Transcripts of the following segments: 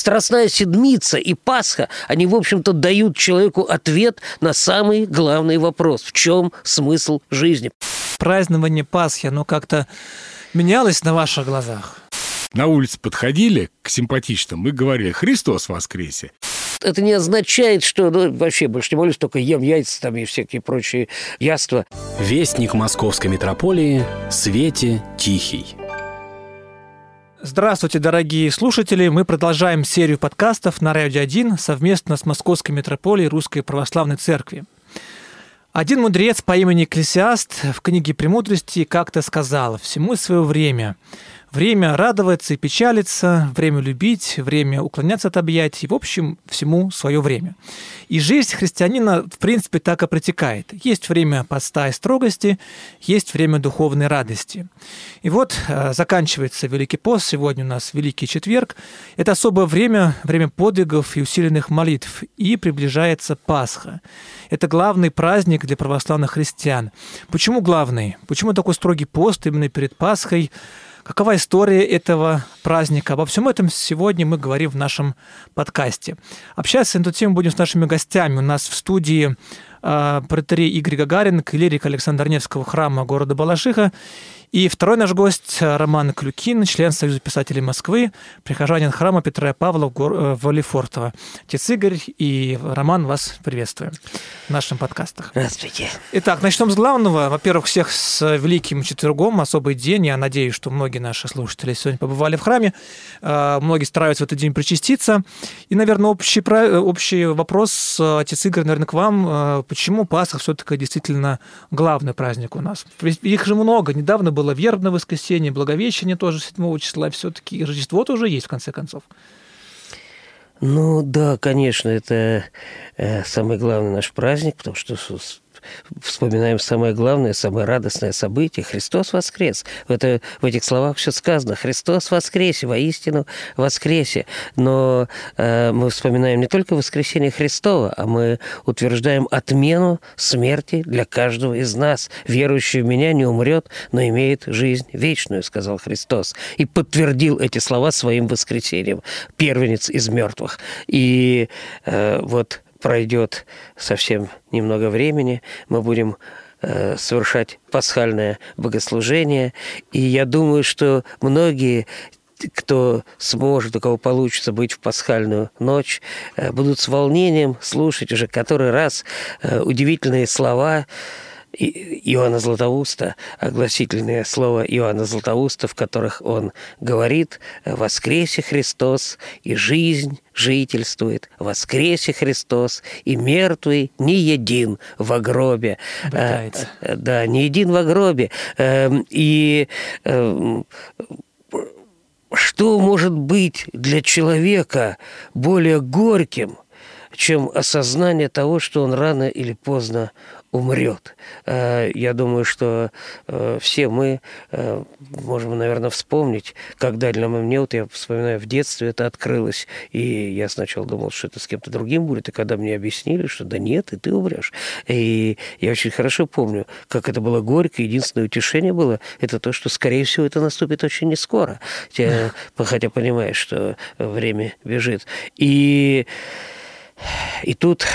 Страстная Седмица и Пасха, они, в общем-то, дают человеку ответ на самый главный вопрос. В чем смысл жизни? Празднование Пасхи, оно как-то менялось на ваших глазах? На улице подходили к симпатичным и говорили «Христос воскресе!» это не означает, что ну, вообще больше не молюсь, только ем яйца там и всякие прочие яства. Вестник московской метрополии Свете Тихий. Здравствуйте, дорогие слушатели! Мы продолжаем серию подкастов на Радио 1 совместно с Московской метрополией Русской Православной Церкви. Один мудрец по имени Экклесиаст в книге «Премудрости» как-то сказал «Всему свое время. Время радоваться и печалиться, время любить, время уклоняться от объятий, в общем, всему свое время. И жизнь христианина, в принципе, так и протекает. Есть время поста и строгости, есть время духовной радости. И вот э, заканчивается Великий пост, сегодня у нас Великий Четверг. Это особое время, время подвигов и усиленных молитв, и приближается Пасха. Это главный праздник для православных христиан. Почему главный? Почему такой строгий пост именно перед Пасхой? Какова история этого праздника? Обо всем этом сегодня мы говорим в нашем подкасте. Общаться на эту тему будем с нашими гостями. У нас в студии э, протерей Игорь Гагарин, клирик Александра Невского храма города Балашиха и второй наш гость Роман Клюкин, член Союза писателей Москвы, прихожанин храма Петра и Павла в, гор... Э, в Лефортово. Отец Игорь и Роман, вас приветствуем в наших подкастах. Здравствуйте. Итак, начнем с главного. Во-первых, всех с Великим Четвергом, особый день. Я надеюсь, что многие наши слушатели сегодня побывали в храме. Э, многие стараются в этот день причаститься. И, наверное, общий, общий вопрос, э, отец Игорь, наверное, к вам. Почему Пасха все-таки действительно главный праздник у нас? Их же много. Недавно был было вербное воскресенье, Благовещение тоже 7 числа, все-таки Рождество тоже есть, в конце концов. Ну да, конечно, это э, самый главный наш праздник, потому что вспоминаем самое главное, самое радостное событие. Христос воскрес. В, это, в этих словах все сказано. Христос воскресе, воистину воскресе. Но э, мы вспоминаем не только воскресение Христова, а мы утверждаем отмену смерти для каждого из нас. Верующий в меня не умрет, но имеет жизнь вечную, сказал Христос. И подтвердил эти слова своим воскресением. Первенец из мертвых. И э, вот пройдет совсем немного времени, мы будем э, совершать пасхальное богослужение. И я думаю, что многие кто сможет, у кого получится быть в пасхальную ночь, э, будут с волнением слушать уже который раз э, удивительные слова Иоанна Златоуста, огласительное слово Иоанна Златоуста, в которых он говорит «Воскресе Христос, и жизнь жительствует, воскресе Христос, и мертвый не един во гробе». Обретается. Э, да, не един во гробе. Эм, и эм, что может быть для человека более горьким, чем осознание того, что он рано или поздно умрет. Э, я думаю, что э, все мы э, можем, наверное, вспомнить, когда для меня, вот я вспоминаю, в детстве это открылось, и я сначала думал, что это с кем-то другим будет, и когда мне объяснили, что да нет, и ты умрешь. И я очень хорошо помню, как это было горько, единственное утешение было, это то, что, скорее всего, это наступит очень не скоро, хотя понимаешь, что время бежит. И, и тут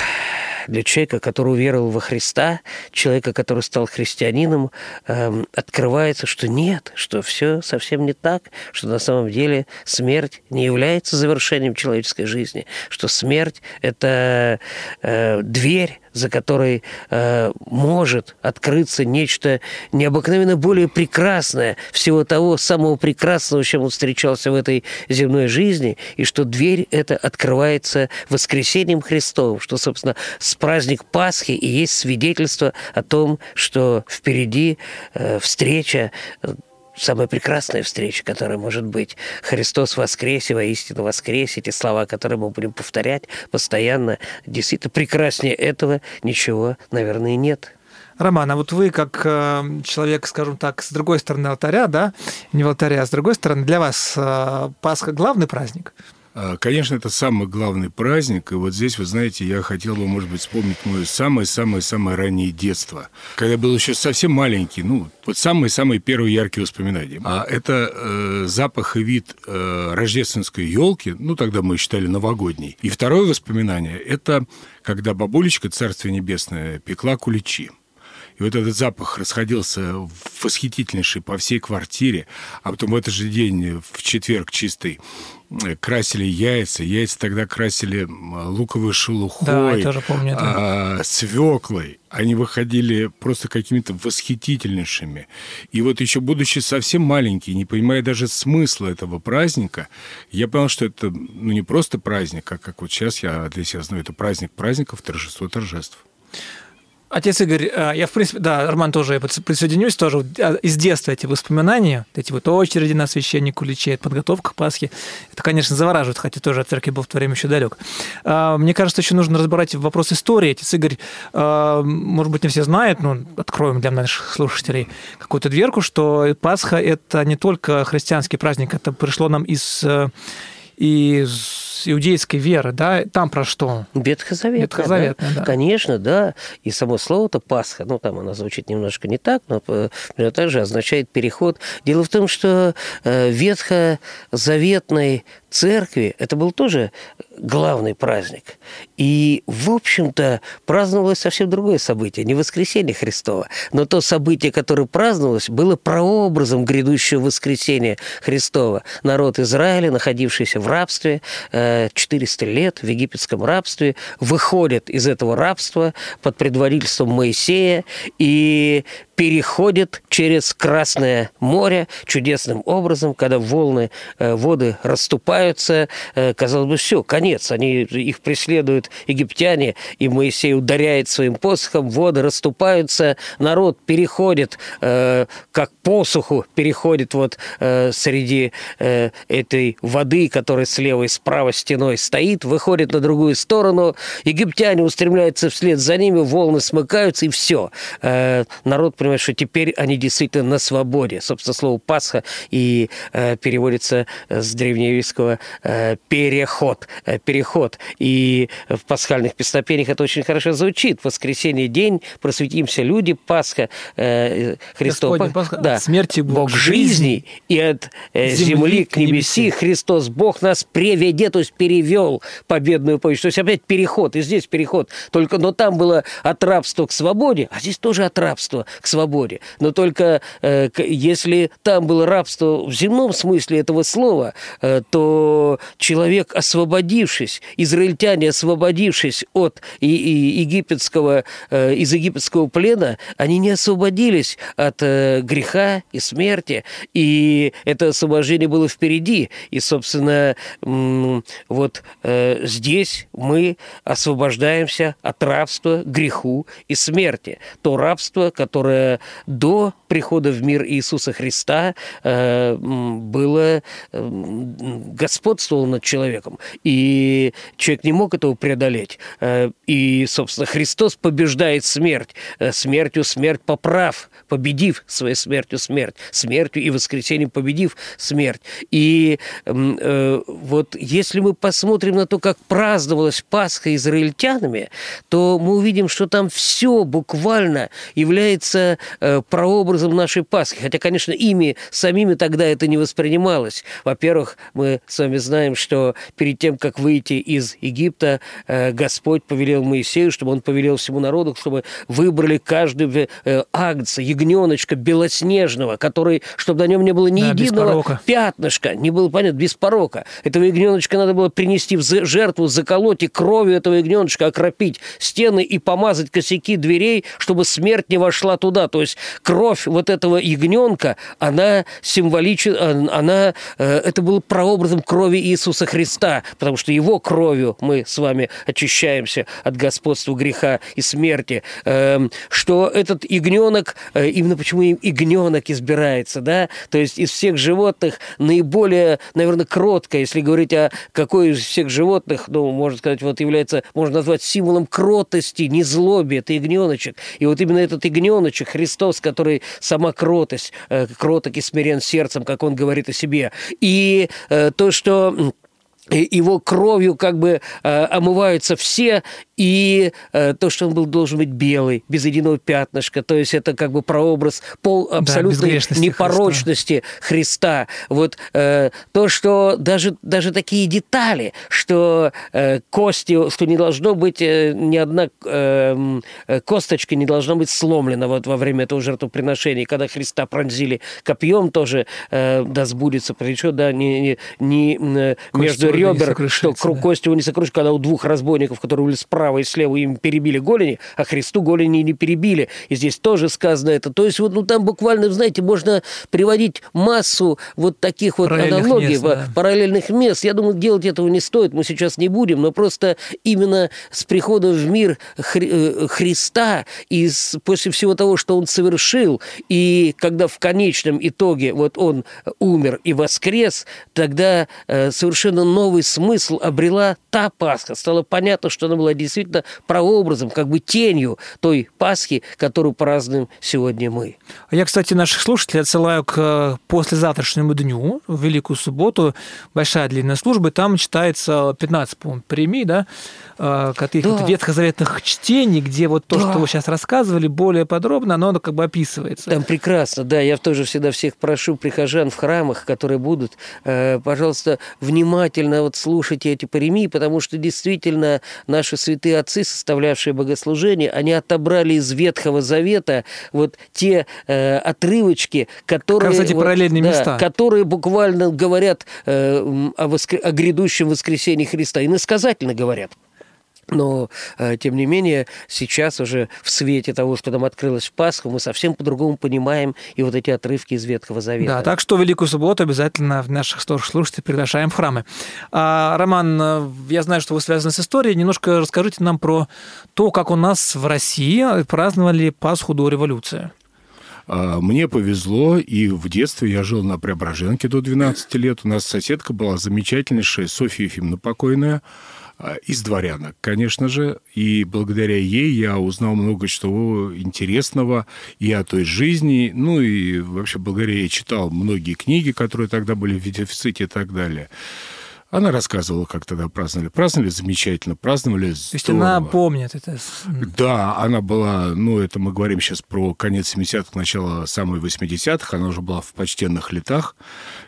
для человека, который уверовал во Христа, человека, который стал христианином, эм, открывается, что нет, что все совсем не так, что на самом деле смерть не является завершением человеческой жизни, что смерть – это э, дверь, за которой э, может открыться нечто необыкновенно более прекрасное, всего того самого прекрасного, чем он встречался в этой земной жизни, и что дверь эта открывается воскресением Христовым, что, собственно, с праздник Пасхи и есть свидетельство о том, что впереди э, встреча э, самая прекрасная встреча, которая может быть. Христос воскресе, воистину воскресе. Эти слова, которые мы будем повторять постоянно. Действительно, прекраснее этого ничего, наверное, нет. Роман, а вот вы как э, человек, скажем так, с другой стороны алтаря, да, не в алтаре, а с другой стороны, для вас э, Пасха главный праздник? А, Конечно, это самый главный праздник, и вот здесь, вы знаете, я хотел бы, может быть, вспомнить мое самое-самое-самое раннее детство, когда я был еще совсем маленький, ну, вот самые-самые первые яркие воспоминания. А это э, запах и вид э, рождественской елки, ну, тогда мы считали новогодней. И второе воспоминание – это когда бабулечка, Царствие Небесное, пекла куличи. И вот этот запах расходился восхитительнейший по всей квартире. А потом в этот же день, в четверг чистый, э, красили яйца. Яйца тогда красили луковой шелухой, Да, я тоже помню это. а, свеклой. Они выходили просто какими-то восхитительнейшими. И вот еще будучи совсем маленький, не понимая даже смысла этого праздника, я понял, что это ну, не просто праздник, а как вот сейчас я для себя знаю, это праздник праздников, торжество торжеств. Отец Игорь, э, я, в принципе, да, Роман тоже я присо- присоединюсь, тоже а, из детства эти воспоминания, эти вот очереди на священник куличей, подготовка к Пасхе, это, конечно, завораживает, хотя тоже от церкви был в то время еще далек. А, Мне кажется, еще нужно разбирать вопрос истории. Отец Игорь, а, может быть, не все знают, но откроем для наших слушателей какую-то дверку, что Пасха – это не только христианский праздник, это пришло нам из, э, иудейской веры, да? Там про что? Ветхозаветная, Ветхозаветная, да. Конечно, да. И само слово-то Пасха, ну, там оно звучит немножко не так, но э, примерно так же означает переход. Дело в том, что э, ветхозаветной церкви это был тоже главный праздник. И, в общем-то, праздновалось совсем другое событие, не воскресенье Христова, но то событие, которое праздновалось, было прообразом грядущего воскресения Христова. Народ Израиля, находившийся в рабстве, э, 400 лет в египетском рабстве, выходит из этого рабства под предводительством Моисея и переходит через Красное море чудесным образом, когда волны, э, воды расступаются, э, казалось бы, все, конец, они их преследуют египтяне, и Моисей ударяет своим посохом, воды расступаются, народ переходит, э, как посуху переходит вот среди этой воды, которая слева и справа стеной стоит, выходит на другую сторону, египтяне устремляются вслед за ними, волны смыкаются, и все. Народ понимает, что теперь они действительно на свободе. Собственно, слово «Пасха» и э, переводится с древнееврейского э, «переход». Э, переход. И в пасхальных песнопениях это очень хорошо звучит. Воскресенье день, просветимся люди, Пасха, э, Христос. Господня Пасха, от смерти Бог жизни, и от э, земли, к небеси Христос Бог нас приведет, то есть перевел победную повесть. То есть опять переход, и здесь переход. Только, но там было от рабства к свободе, а здесь тоже от рабства к свободе. Но только э, если там было рабство в земном смысле этого слова, э, то человек, освободившись, израильтяне, освободившись от и- и египетского, э, из египетского плена, они не освободились от э, греха и смерти, и это освобождение было впереди. И, собственно, вот э, здесь мы освобождаемся от рабства, греху и смерти. То рабство, которое до прихода в мир Иисуса Христа э, было, э, господствовало над человеком. И человек не мог этого преодолеть. Э, И, собственно, Христос побеждает смерть. Э, Смертью смерть поправ, победив своей смертью смерть. Смертью и воскресением победив смерть. И э, вот если мы посмотрим на то, как праздновалась Пасха израильтянами, то мы увидим, что там все буквально является э, прообразом нашей Пасхи. Хотя, конечно, ими самими тогда это не воспринималось. Во-первых, мы с вами знаем, что перед тем, как выйти из Египта, э, Господь повелел Моисею, чтобы он повелел всему народу, чтобы выбрали каждый э, агнца, ягненочка белоснежного, который, чтобы на нем не было ни Да, единого пятнышка, не было понятно, без порока. Этого ягненочка надо было принести в жертву, заколоть и кровью этого ягненочка окропить стены и помазать косяки дверей, чтобы смерть не вошла туда. То есть кровь вот этого ягненка, она символична, она, э, это было прообразом крови Иисуса Христа, потому что его кровью мы с вами очищаемся от господства греха и смерти. Эм, Что этот ягненок, э, именно почему ягненок избирается, да, то есть из всех животных наиболее, наверное, кротко, если говорить о какой из всех животных, ну, можно сказать, вот является, можно назвать символом кротости, не злоби, это ягненочек. И вот именно этот ягненочек, Христос, который сама кротость, э, кроток и смирен сердцем, как он говорит о себе. И э, то, что его кровью как бы э, омываются все, и э, то, что он был должен быть белый, без единого пятнышка, то есть это как бы прообраз пол абсолютной да, непорочности Христа. Христа. Вот э, то, что даже, даже такие детали, что э, кости, что не должно быть э, ни одна э, косточка не должна быть сломлена вот во время этого жертвоприношения, когда Христа пронзили копьем, тоже э, да сбудется, причем да не, не, не э, между ребер, что да. кость его не сокрушится, когда у двух разбойников, которые были справа и слева, им перебили голени, а Христу голени не перебили. И здесь тоже сказано это. То есть вот ну там буквально, знаете, можно приводить массу вот таких вот аналогий, мест, да. параллельных мест. Я думаю, делать этого не стоит, мы сейчас не будем, но просто именно с приходом в мир Хри э, Христа и с, после всего того, что Он совершил, и когда в конечном итоге вот Он умер и воскрес, тогда э, совершенно новый смысл обрела та Пасха. Стало понятно, что она была действительно прообразом, как бы тенью той Пасхи, которую празднуем сегодня мы. Я, кстати, наших слушателей отсылаю к э, послезавтрашнему дню, в Великую субботу, большая длинная служба, там читается 15, по-моему, премий, да, э, каких-то да. ветхозаветных чтений, где вот то, да. что вы сейчас рассказывали, более подробно, оно как бы описывается. Там прекрасно, да. Я тоже всегда всех прошу прихожан в храмах, которые будут, э, пожалуйста, внимательно вот слушайте эти премии, потому что действительно наши святые отцы, составлявшие богослужение, они отобрали из Ветхого Завета вот те э, отрывочки, которые... Как, кстати, вот, параллельные да, места. Которые буквально говорят э, о, воскр... о грядущем воскресении Христа. И насказательно говорят. Но, э, тем не менее, сейчас уже в свете того, что нам открылось в Пасху, мы совсем по-другому понимаем и вот эти отрывки из Ветхого Завета. Да, так что Великую Субботу обязательно в наших слушателей приглашаем в храмы. А, Роман, э, я знаю, что вы связаны с историей. Немножко расскажите нам про то, как у нас в России праздновали Пасху до революции. А, мне повезло, и в детстве я жил на Преображенке до 12 лет. У нас соседка была замечательнейшая, Софья Ефимовна покойная, из дворянок, конечно же, и благодаря ей я узнал много чего интересного и о той жизни, ну и вообще благодаря ей читал многие книги, которые тогда были в дефиците и так далее. Она рассказывала, как тогда праздновали. Праздновали замечательно, праздновали здорово. То есть она помнит это? Да, она была, ну, это мы говорим сейчас про конец 70-х, начало самой 80-х, она уже была в почтенных летах,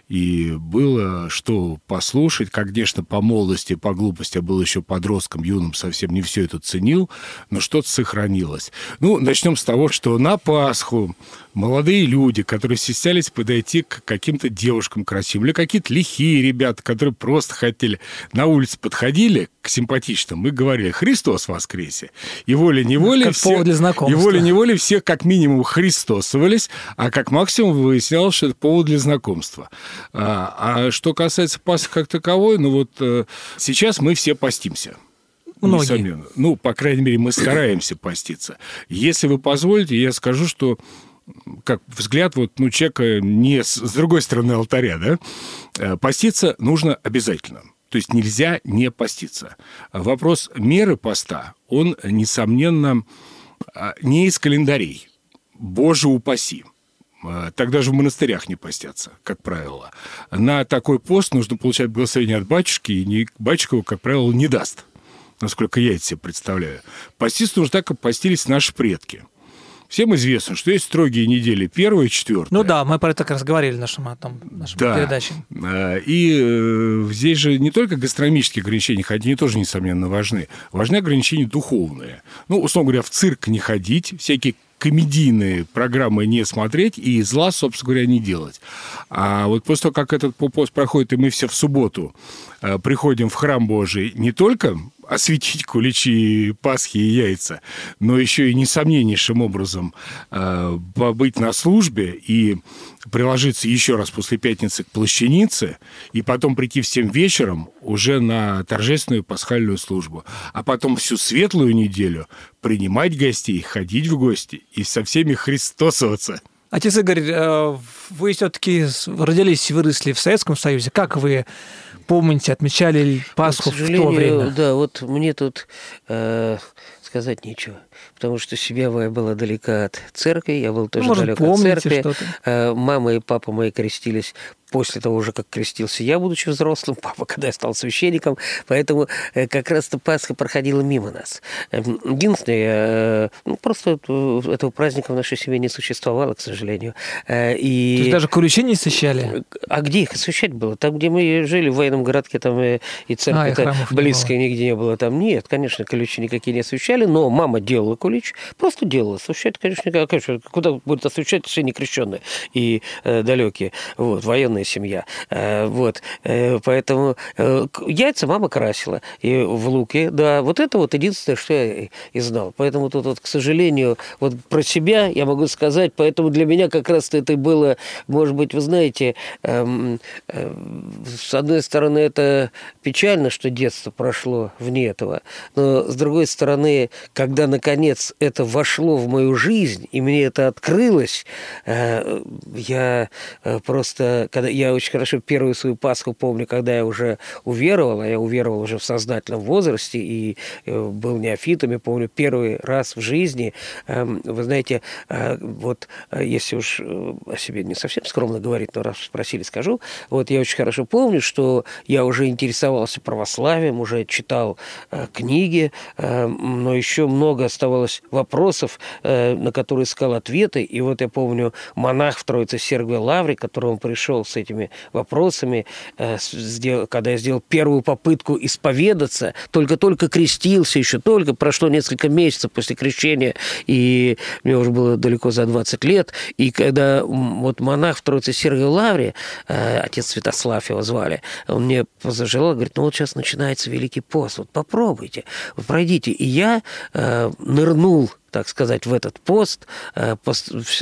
и было что послушать. Конечно, по молодости, по глупости я был еще подростком, юным, совсем не все это ценил, но что-то сохранилось. Ну, начнем с того, что на Пасху молодые люди, которые стеснялись подойти к каким-то девушкам красивым, или какие-то лихие ребята, которые просто хотели, на улице подходили к симпатичным и говорили «Христос воскресе!» И волей-неволей все, и волей-неволей все как минимум христосовались, а как максимум выяснялось, что это повод для знакомства. А, а что касается Пасхи как таковой, ну вот э, сейчас мы все постимся. Многие. Несомненно. Ну, по крайней мере, мы стараемся поститься. Если вы позволите, я скажу, что как взгляд вот, ну, человека не с, с другой стороны алтаря, да, э, поститься нужно обязательно. То есть нельзя не поститься. Вопрос меры поста, он, несомненно, а, не из календарей. Боже упаси. А, тогда же в монастырях не постятся, как правило. На такой пост нужно получать благословение от батюшки, и батюшка его, как правило, не даст, насколько я это себе представляю. Поститься нужно так, как постились наши предки – Всем известно, что есть строгие недели первая четвертая. Ну да, мы про это как раз говорили в нашем, там, нашем да. передаче. А, и э, здесь же не только гастрономические ограничения, хотя они тоже, несомненно, важны. Важны ограничения духовные. Ну, условно говоря, в цирк не ходить, всякие комедийные программы не смотреть и зла, собственно говоря, не делать. А вот после того, как этот пост проходит, и мы все в субботу э, приходим в храм Божий не только осветить куличи, пасхи и яйца, но еще и несомненнейшим образом э, побыть на службе и приложиться еще раз после пятницы к плащанице, и потом прийти в 7 вечером уже на торжественную пасхальную службу, а потом всю светлую неделю принимать гостей, ходить в гости и со всеми христосоваться. Отец Игорь, э, вы все-таки родились и выросли в Советском Союзе. Как вы помните, отмечали ли Пасху К в то время? да, вот мне тут э, сказать нечего, потому что семья моя была далека от церкви, я был тоже Может, далек от церкви. что-то? Э, Мама и папа мои крестились после того уже, как крестился я, будучи взрослым, папа, когда я стал священником, поэтому э, как раз-то Пасха проходила мимо нас. Эм, Единственное, э, ну, просто э, этого праздника в нашей семье не существовало, к сожалению. И... То есть даже куличи не освещали? А где их освещать было? Там, где мы жили, в военном городке, там и, А, церковь не близко было. нигде не было. Там нет, конечно, ключи никакие не освещали, но мама делала кулич, просто делала. Освещать, конечно, конечно, куда будет освещать все некрещенные и э, далекие. Вот, военная семья. Э, вот, э, поэтому э, яйца мама красила. И в луке, да, вот это вот единственное, что я и- знал. Поэтому тут вот, к сожалению, вот про себя я могу сказать, поэтому для меня как раз это и было, может быть, вы знаете, эм, с одной стороны, это печально, что детство прошло вне этого, но с другой стороны, когда наконец это вошло в мою жизнь, и мне это открылось, я просто, когда я очень хорошо первую свою Пасху помню, когда я уже уверовал, а я уверовал уже в сознательном возрасте и э, был неофитом, я помню первый раз в жизни, эм, вы знаете, э, вот э, если уж о себе не совсем скромно говорить, но раз спросили, скажу, вот я очень хорошо помню, что я уже интересовался православием, уже читал книги, э, но еще много оставалось вопросов, на которые искал ответы, и вот я помню монах в Троице Сергия Лаври, к которому пришел с этими вопросами, э, с- когда я сделал первую попытку исповедаться, только-только крестился, еще только прошло несколько месяцев после крещения, и мне уже было далеко за 20 лет, и когда вот монах в Троице Сергия Лавре, э, отец Святослав его звали, он мне зажелал, говорит, ну вот сейчас начинается Великий пост, вот попробуйте, вот пройдите. И я э, нырнул так сказать, в этот пост, э,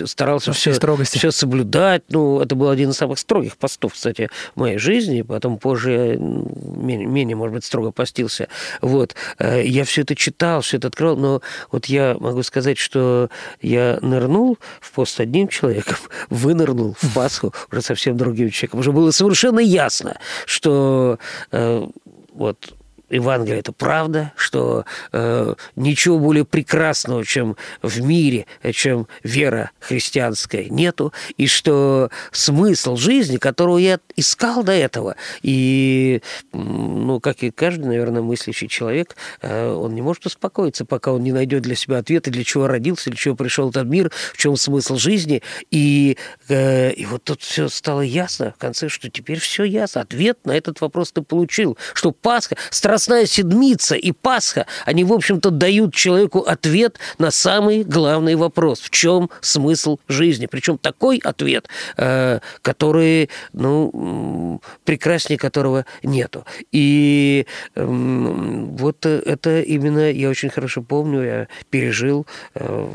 старался все, строгости. все соблюдать. Ну, это был один из самых строгих постов, кстати, в моей жизни. Потом позже менее, менее, может быть, строго постился. Вот. Э, Я все это читал, все это открыл, но вот я могу сказать, что я нырнул в пост одним человеком, вынырнул в Пасху уже совсем другим человеком. Уже было совершенно ясно, что э, вот Евангелие – это правда, что э, ничего более прекрасного, чем в мире, чем вера христианская, нету, и что смысл жизни, которого я искал до этого, и, ну, как и каждый, наверное, мыслящий человек, э, он не может успокоиться, пока он не найдет для себя ответа, для чего родился, для чего пришел этот мир, в чем смысл жизни, и, э, и вот тут все стало ясно в конце, что теперь все ясно, ответ на этот вопрос ты получил, что Пасха, Страстная Седмица и Пасха, они, в общем-то, дают человеку ответ на самый главный вопрос. В чем смысл жизни? Причем такой ответ, э, который, ну, прекраснее которого нету. И м, вот это именно, я очень хорошо помню, я пережил э,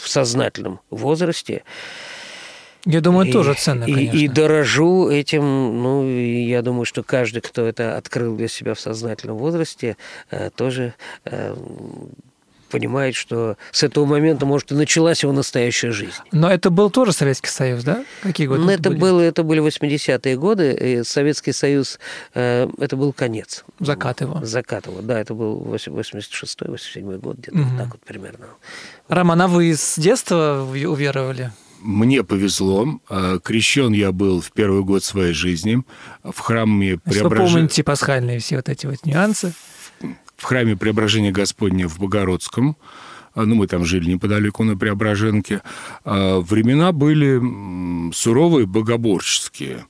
в сознательном возрасте. Я думаю, И- тоже ценно, и, конечно. и дорожу этим, ну, и я думаю, что каждый, кто это открыл для себя в сознательном возрасте, э, тоже э, понимает, что с этого момента, может, и началась его настоящая жизнь. Но это был тоже Советский Союз, да? Какие годы? Ну, это, были? было, это были 80-е годы, и Советский Союз, э, это был конец. Закат его. Закат его, да, это был 86-й, 87-й год, где-то вот так вот примерно. Роман, а вы с детства уверовали? Мне повезло. А, Крещен я был в первый год своей жизни в храме Что Преображения. помните пасхальные все вот эти вот нюансы? в храме Преображения Господня в Богородском. А, Ну, мы там жили неподалеку на Преображенке. А, Времена были суровые, богоборческие.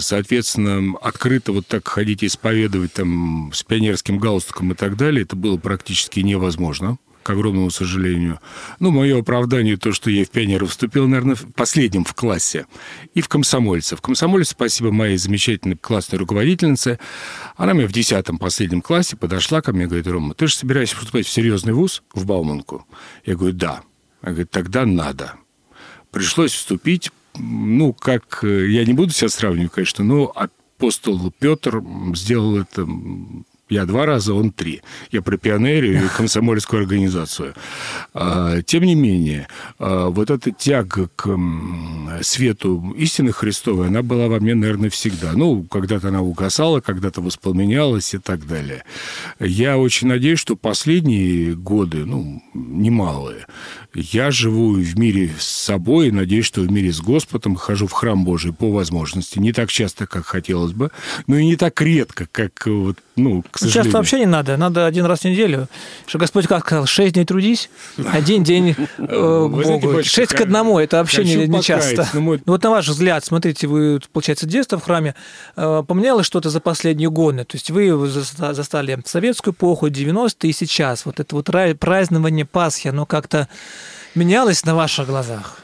Соответственно, открыто вот так ходить и исповедовать там с пионерским галстуком и так далее, это было практически невозможно к огромному сожалению. Ну, мое оправдание то, что я в пионера вступил, наверное, последним в классе. И в комсомольце. В комсомольце, спасибо моей замечательной классной руководительнице, она мне в десятом последнем классе подошла ко мне и говорит, Рома, ты же собираешься поступать в серьезный вуз, в Бауманку? Я говорю, да. Она говорит, тогда надо. Пришлось вступить, ну, как, э, я не буду себя сравнивать, конечно, но апостол Петр сделал это Я два раза, он три. Я про пионерию и комсомольскую организацию. А, тем не менее, а, вот эта тяга к свету истины Христовой, она была во мне, наверное, всегда. Ну, когда-то она угасала, когда-то воспламенялась и так далее. Я очень надеюсь, что последние годы, ну, немалые, я живу в мире с собой, надеюсь, что в мире с Господом, хожу в храм Божий по возможности, не так часто, как хотелось бы, но и не так редко, как вот ну, к сожалению. Часто вообще не надо. Надо один раз в неделю. Что Господь как сказал, шесть дней трудись, один день э, Богу. Шесть к одному. Это вообще не, не часто. Ну, вот на ваш взгляд, смотрите, вы, получается, детство в храме. Э, поменялось что-то за последние годы? То есть вы застали советскую эпоху, 90-е и сейчас. Вот это вот празднование Пасхи, оно как-то менялось на ваших глазах?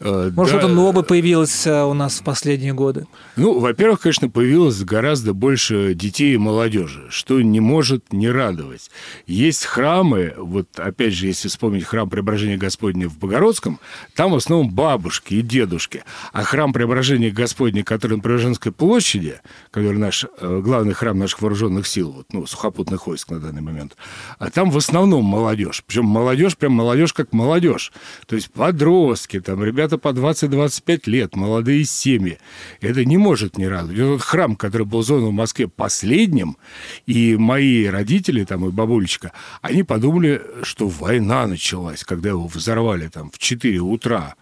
Э, Может, да. что-то новое появилось э, у нас в последние годы? Ну, во-первых, конечно, появилось гораздо больше детей и молодежи, что не может не радовать. Есть храмы, вот опять же, если вспомнить храм Преображения Господня в Богородском, там в основном бабушки и дедушки. А храм Преображения Господня, который на Преображенской площади, который наш э, главный храм наших вооруженных сил, вот, ну, сухопутных войск на данный момент, а там в основном молодежь. Причем молодежь, прям молодежь как молодежь. То есть подростки, там, ребята ребята по 20-25 лет, молодые семьи. Это не может не радовать. Этот храм, который был создан в Москве последним, и мои родители, там, и бабулечка, они подумали, что война началась, когда его взорвали там в 4 утра.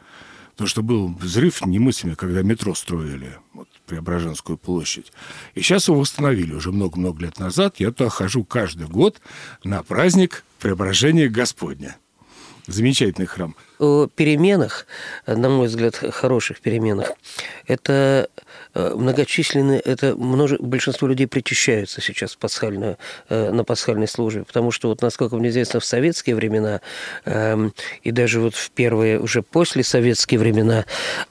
Потому что был взрыв немыслимый, когда метро строили, вот, Преображенскую площадь. И сейчас его восстановили уже много-много лет назад. Я туда хожу каждый год на праздник Преображения Господня. Замечательный храм о переменах, на мой взгляд, хороших переменах, это э, многочисленные, это множе, большинство людей причащаются сейчас в пасхальную, э, на пасхальной службе, потому что, вот, насколько мне известно, в советские времена эм, и даже вот в первые, уже после советские времена,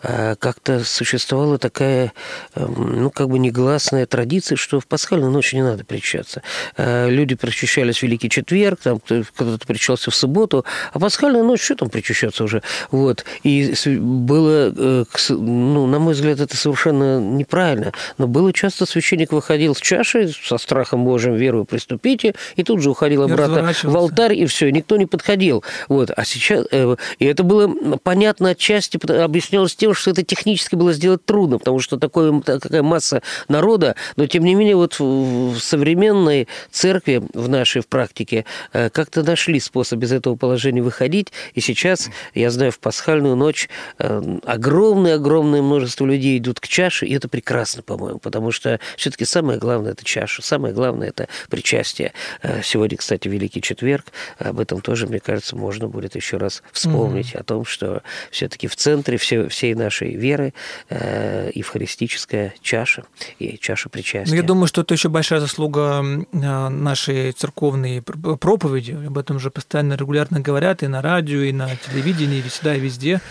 э, как-то существовала такая, эм, ну, как бы негласная традиция, что в пасхальную ночь не надо причащаться. Люди причащались в Великий Четверг, там кто-то причащался в субботу, а пасхальная ночь, что там причащаться? Общаться уже. Вот. И было, э, ну, на мой взгляд, это совершенно неправильно, но было часто священник выходил с чашей, со страхом Божьим, верую, приступите, и тут же уходил обратно в алтарь, и все, никто не подходил. Вот. А сейчас... Э, и это было понятно отчасти, объяснялось тем, что это технически было сделать трудно, потому что такое, такая масса народа, но тем не менее вот в современной церкви, в нашей в практике, э, как-то нашли способ из этого положения выходить, и сейчас я знаю, в пасхальную ночь огромное-огромное эм, множество людей идут к чаше, и это прекрасно, по-моему, потому что все-таки самое главное – это чаша, самое главное – это причастие. Э, сегодня, кстати, Великий Четверг, об этом тоже, мне кажется, можно будет еще раз вспомнить, mm-hmm. о том, что все-таки в центре все, всей нашей веры э, евхаристическая чаша и чаша причастия. Ну, я думаю, что это еще большая заслуга э, нашей церковной проповеди, об этом же постоянно регулярно говорят и на радио, и на телевидении, телевидении, всегда и везде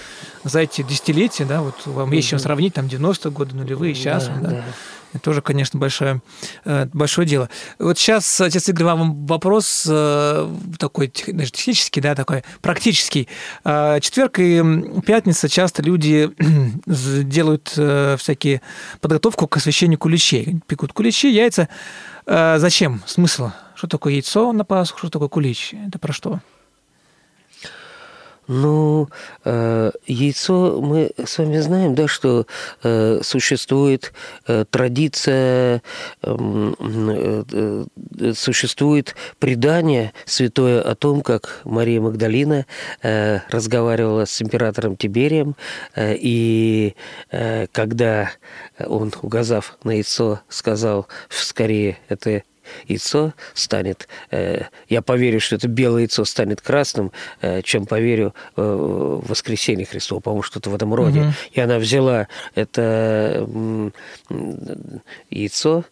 за эти десятилетия, да, вот вам есть чем сравнить, там 90-е годы, нулевые, сейчас, да, да. Это тоже, конечно, большое, э, большое дело. Вот сейчас, отец Игорь, вам вопрос э, такой даже технический, да, такой практический. Э, четверг и пятница часто люди делают всякие подготовку к освящению куличей. Пекут куличи, яйца. Зачем? Смысл? Что такое яйцо на Пасху, что такое кулич? Это про что? Ну, э, яйцо, мы с вами знаем, да, что э, существует э, традиция, эм, э, э, существует предание святое о том, как Мария Магдалина э, разговаривала с императором Тиберием, э, и э, когда он, указав на яйцо, сказал, скорее, это яйцо станет, э, я поверю, что это белое яйцо станет красным, э, чем поверю э, в воскресенье Христово, по-моему, что-то в этом роде. Угу. И она взяла это яйцо,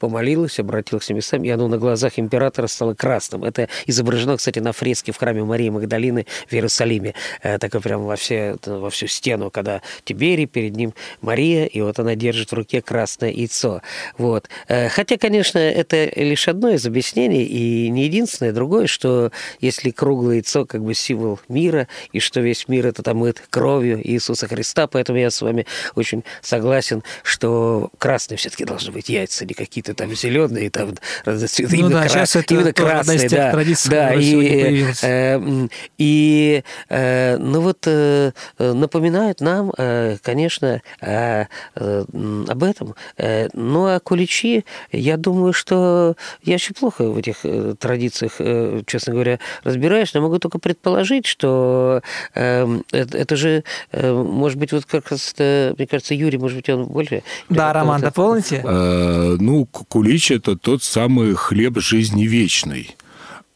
помолилась, обратилась к небесам, и оно на глазах императора стало красным. Это изображено, кстати, на фреске в храме Марии Магдалины в Иерусалиме. Э, прямо во, все, во всю стену, когда Тиберий, перед ним Мария, и вот она держит в руке красное яйцо. Вот. Э, хотя, конечно, это лишь одно из объяснений, и не единственное. Другое, что если круглое яйцо как бы символ мира, и что весь мир это там мыт кровью Иисуса Христа, поэтому я с вами очень согласен, что красные все-таки должны быть яйца, не какие-то цветы, там зеленые, там разные цветы, Ну именно, да, кра- сейчас это именно тех да, традиций, да, и, э, и э, ну вот э, напоминают нам, э, конечно, э, э, об этом. Э, Ну а куличи, я думаю, что я очень плохо в этих э, традициях, э, честно говоря, разбираюсь, но могу только предположить, что э, это, это же, э, может быть, вот как раз, мне кажется, Юрий, может быть, он больше... Да, Роман, дополните? Э, Ну, к- кулич – это тот самый хлеб жизни вечной.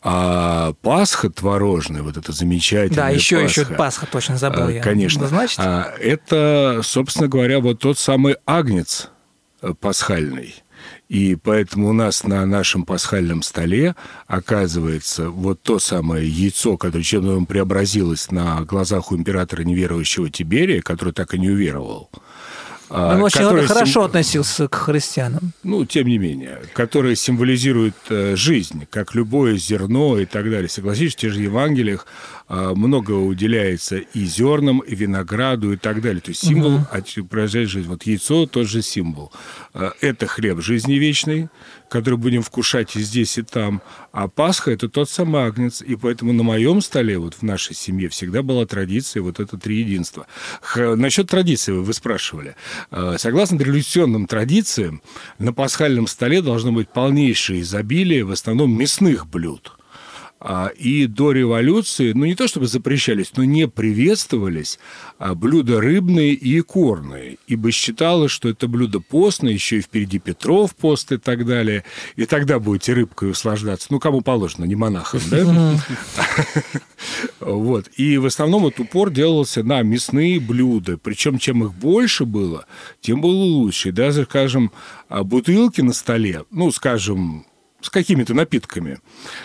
А Пасха творожная, вот это замечательная Да, еще, Пасха, еще Пасха, точно забыл э, я. Конечно. Значит, А, Это, собственно говоря, вот тот самый агнец э, пасхальный. И поэтому у нас на нашем пасхальном столе оказывается вот то самое яйцо, которое чем-то преобразилось на глазах у императора неверующего Тиберия, который так и не уверовал. А, он очень хорошо сим- относился к христианам. ну, тем не менее, которые символизируют э, жизнь, как любое зерно и так далее. Согласитесь, в тех же Евангелиях э, много уделяется и зернам, и винограду, и так далее. То есть символ от- проезжает жизнь. Вот яйцо тот же символ. Э, Это хлеб жизни вечной, который будем вкушать и здесь, и там. А Пасха – это тот самый агнец. И поэтому на моем столе, вот в нашей семье, всегда была традиция вот это триединство. Х- Насчет традиции вы спрашивали. Э, Согласно традиционным традициям, на пасхальном столе должно быть полнейшее изобилие, в основном мясных блюд. А, И до революции, ну не то чтобы запрещались, но не приветствовались а, блюда рыбные и икорные, ибо считалось, что это блюдо постное, еще и впереди Петров пост и так далее, и тогда будете рыбкой услаждаться. Ну, кому положено, не монахам, да? Вот. И в основном вот упор делался на мясные блюда. Причем, чем их больше было, тем было лучше. Даже, скажем, а, бутылки на столе, ну, скажем, с какими-то напитками.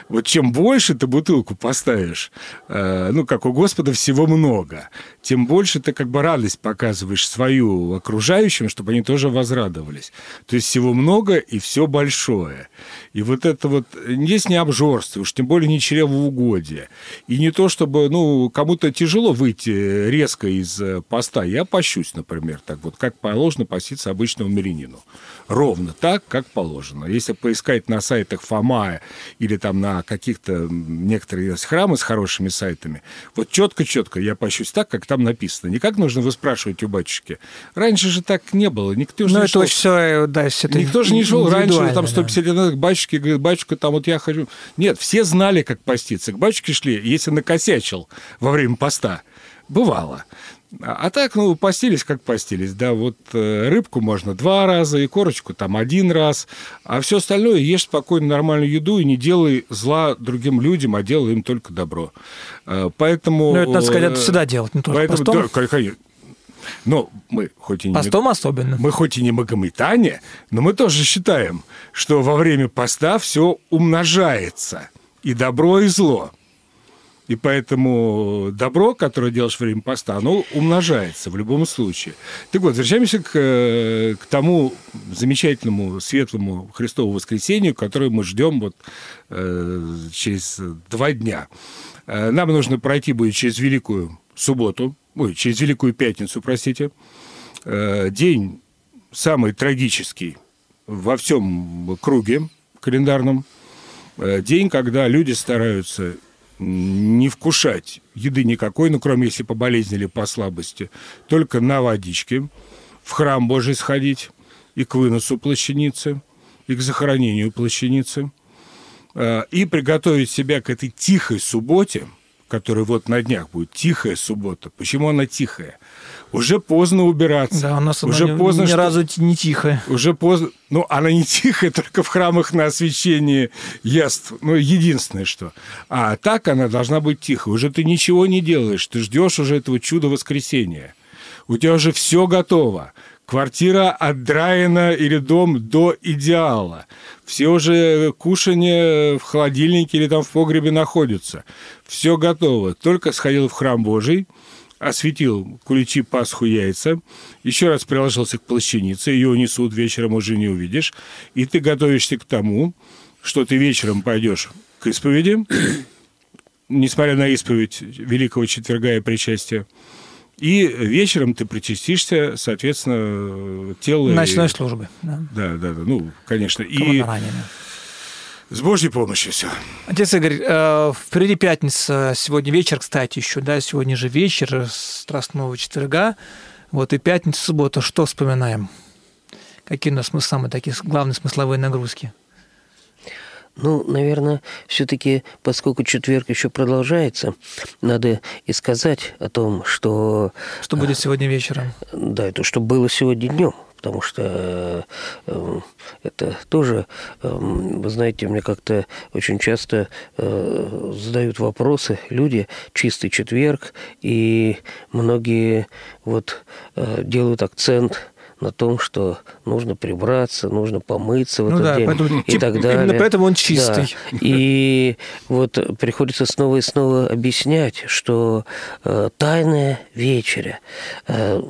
Вот чем больше ты бутылку поставишь, э, ну, как у Господа всего много, тем больше ты как бы радость показываешь свою окружающим, чтобы они тоже возрадовались. То есть всего много и все большое. И вот это вот есть не обжорство, уж тем более не чревоугодие. И не то, чтобы, ну, кому-то тяжело выйти резко из э, поста. Я пощусь, например, так вот, как положено поститься обычному мирянину. Ровно так, как положено. Если поискать на сайтах Фома или там на каких-то некоторые есть храмы с хорошими сайтами, вот четко-четко я пощусь так, как там написано. Не как нужно вы спрашиваете у батюшки. Раньше же так не было. Никто же Ну, не это шел все, да, всё это Никто же не шел раньше, там да. 150 лет назад к батюшке, говорит, батюшка, там вот я хожу. Нет, все знали, как поститься. К батюшке шли, если накосячил во время поста. Бывало. А так, ну, постились, как постились. Да, вот э, рыбку можно два раза, и корочку там один раз. А все остальное ешь спокойно нормальную еду и не делай зла другим людям, а делай им только добро. Э, Поэтому... Ну, это, надо сказать, это э, всегда делать, не только Поэтому, постом. да, конечно. Но мы хоть и не Постом особенно. мы хоть и не магометане, но мы тоже считаем, что во время поста все умножается. И добро, и зло. И поэтому добро, которое делаешь во время поста, оно умножается в любом случае. Так вот, возвращаемся к, э, к тому замечательному, светлому Христову воскресению, которое мы ждем вот э, через два дня. Э, Нам нужно пройти будет через Великую субботу, ой, через Великую пятницу, простите, Э, день самый трагический во всем круге календарном. Э, День, когда люди стараются не вкушать еды никакой, ну, кроме если по болезни или по слабости, только на водичке, в храм Божий сходить и к выносу плащаницы, и к захоронению плащаницы, э, и приготовить себя к этой тихой субботе, которая вот на днях будет, тихая суббота. Почему она тихая? Уже поздно убираться. Да, у нас уже она ни- поздно, ни что- разу не тихо. уже поздно. Ну, она не тихая, только в храмах на освящении яств. Ну, единственное, что. А так она должна быть тихой. Уже ты ничего не делаешь. Ты ждешь уже этого чуда воскресения. У тебя уже все готово. Квартира отдраена или дом до идеала. Все уже кушания в холодильнике или там в погребе находятся. Все готово. Только сходил в храм Божий, осветил куличи, пасху, яйца, еще раз приложился к плащанице, ее несут, вечером уже не увидишь, и ты готовишься к тому, что ты вечером пойдешь к исповеди, несмотря на исповедь Великого Четверга и причастия, И вечером ты причастишься, соответственно, телу... Ночной и... службы. Да. да, да, да. Ну, конечно. Кому и... ранено. С Божьей помощью все. Отец Игорь, э, впереди пятница, сегодня вечер, кстати, еще, да, сегодня же вечер Страстного четверга, вот и пятница, суббота, что вспоминаем? Какие у нас самые такие главные смысловые нагрузки? Ну, наверное, все-таки, поскольку четверг еще продолжается, надо и сказать о том, что... Что будет а, сегодня вечером? Да, это что было сегодня днем потому что э, это тоже, э, вы знаете, мне как-то очень часто э, задают вопросы люди, чистый четверг, и многие вот э, делают акцент на том, что нужно прибраться, нужно помыться в ну этот да, день поэтому, и тип, так далее. Именно поэтому он чистый. Да. И вот приходится снова и снова объяснять, что э, тайная вечеря э,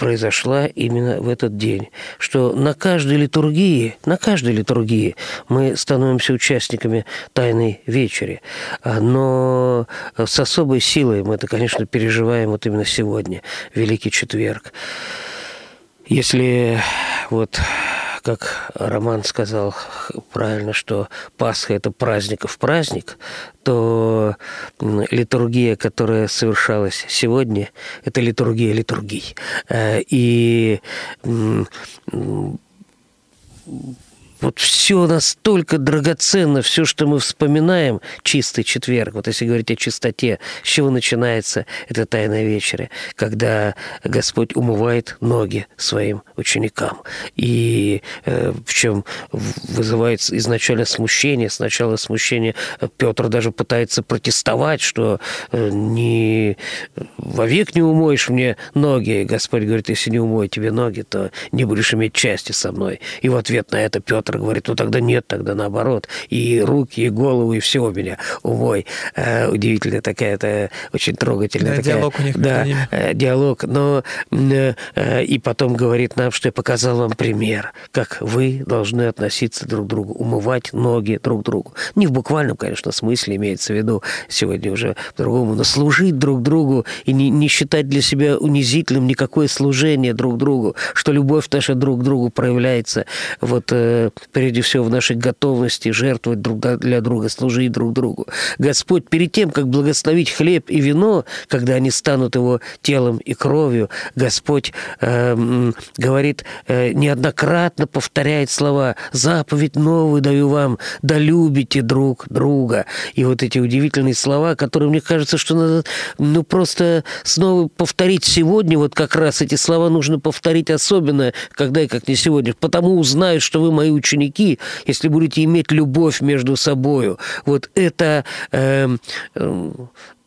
произошла именно в этот день, что на каждой литургии, на каждой литургии мы становимся участниками Тайной Вечери, но с особой силой мы это, конечно, переживаем вот именно сегодня, Великий Четверг. Если вот как Роман сказал правильно, что Пасха – это праздников праздник, то литургия, которая совершалась сегодня, это литургия литургий. Э, и вот все настолько драгоценно, все, что мы вспоминаем, чистый четверг, вот если говорить о чистоте, с чего начинается эта тайная вечеря, когда Господь умывает ноги своим ученикам. И э, в чем вызывает изначально смущение, сначала смущение, Петр даже пытается протестовать, что э, не вовек не умоешь мне ноги. Господь говорит, если не умою тебе ноги, то не будешь иметь части со мной. И в ответ на это Петр Петр говорит, ну тогда нет, тогда наоборот. И руки, и голову, и все у меня увой. Э, удивительная такая, это очень трогательная да, такая... диалог у них Да, э, диалог. Но э, э, и потом говорит нам, что я показал вам пример, как вы должны относиться друг к другу, умывать ноги друг другу. Не в буквальном, конечно, смысле имеется в виду сегодня уже по-другому, но служить друг другу и не, не считать для себя унизительным никакое служение друг другу, что любовь наша друг к другу проявляется вот э, прежде всего в нашей готовности жертвовать друг для друга, служить друг другу. Господь перед тем, как благословить хлеб и вино, когда они станут его телом и кровью, Господь э, говорит, э, неоднократно повторяет слова «заповедь новую даю вам, да любите друг друга». И вот эти удивительные слова, которые, мне кажется, что надо ну, просто снова повторить сегодня, вот как раз эти слова нужно повторить особенно, когда и как не сегодня. «Потому узнают, что вы мои ученики, если будете иметь любовь между собою. Вот это э, э,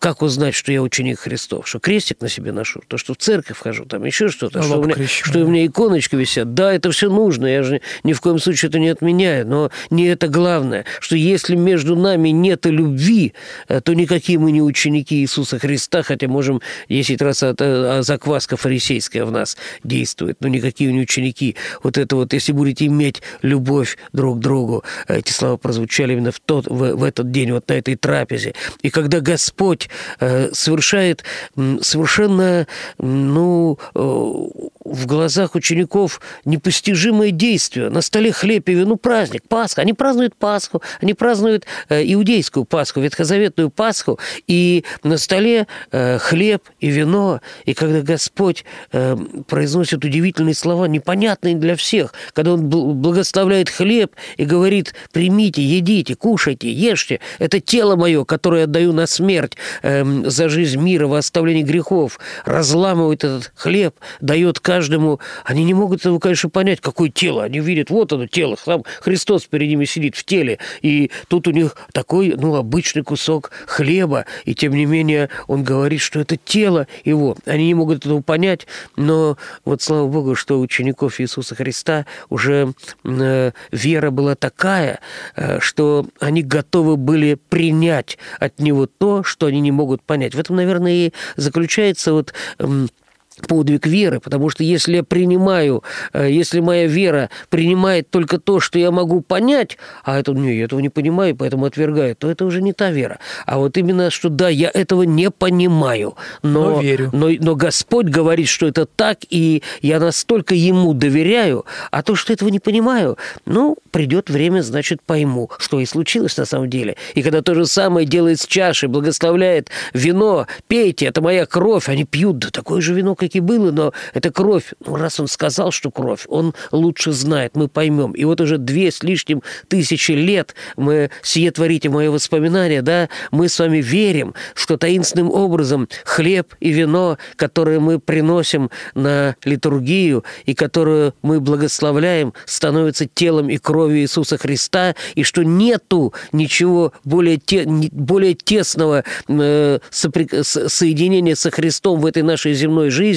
как узнать, что я ученик Христов? Что крестик на себе ношу? То, что в церковь хожу, там еще что-то, что, у меня, что у меня иконочки висят. Да, это все нужно, я же ни в коем случае это не отменяю, но не это главное, что если между нами нет любви, э, то никакие мы не ученики Иисуса Христа, хотя можем 10 раз от, а закваска фарисейская в нас действует, но никакие не ученики. Вот это вот, если будете иметь любовь друг к другу, эти слова прозвучали именно в, тот, в, в этот день, вот на этой трапезе. И когда Господь Э, совершает совершенно, ну, э, в глазах учеников непостижимое действие. На столе хлеб и вино праздник, Пасха. Они празднуют Пасху, они празднуют э, иудейскую Пасху, ветхозаветную Пасху, и на столе хлеб и вино. И когда Господь произносит удивительные слова, непонятные для всех, когда Он благословляет хлеб и говорит, примите, едите, кушайте, ешьте, это тело мое, которое отдаю на смерть, Эм, за жизнь мира, во оставление грехов, разламывает этот хлеб, дает каждому. Они не могут этого, конечно, понять, какое тело. Они видят, вот оно тело, там Христос перед ними сидит в теле, и тут у них такой, ну, обычный кусок хлеба, и тем не менее он говорит, что это тело его. Они не могут этого понять, но вот слава Богу, что учеников Иисуса Христа уже э, вера была такая, э, что они готовы были принять от него то, что они не могут понять. В этом, наверное, и заключается вот подвиг веры, потому что если я принимаю, э, если моя вера принимает только то, что я могу понять, а это, не, я этого не понимаю, поэтому отвергаю, то это уже не та вера. А вот именно, что да, я этого не понимаю, но, Но верю. Но, но Господь говорит, что это так, и я настолько Ему доверяю, а то, что этого не понимаю, ну, придет время, значит, пойму, что и случилось на самом деле. И когда то же самое делает с чашей, благословляет вино, пейте, это моя кровь, они пьют, да такое же вино, как и было, но это кровь. Ну, раз он сказал, что кровь, он лучше знает, мы поймем. И вот уже две с лишним тысячи лет мы, сие творите мое воспоминание, да, мы с вами верим, что таинственным образом хлеб и вино, которые мы приносим на литургию и которую мы благословляем, становятся телом и кровью Иисуса Христа, и что нету ничего более, те, более тесного э, сопри- соединения со Христом в этой нашей земной жизни,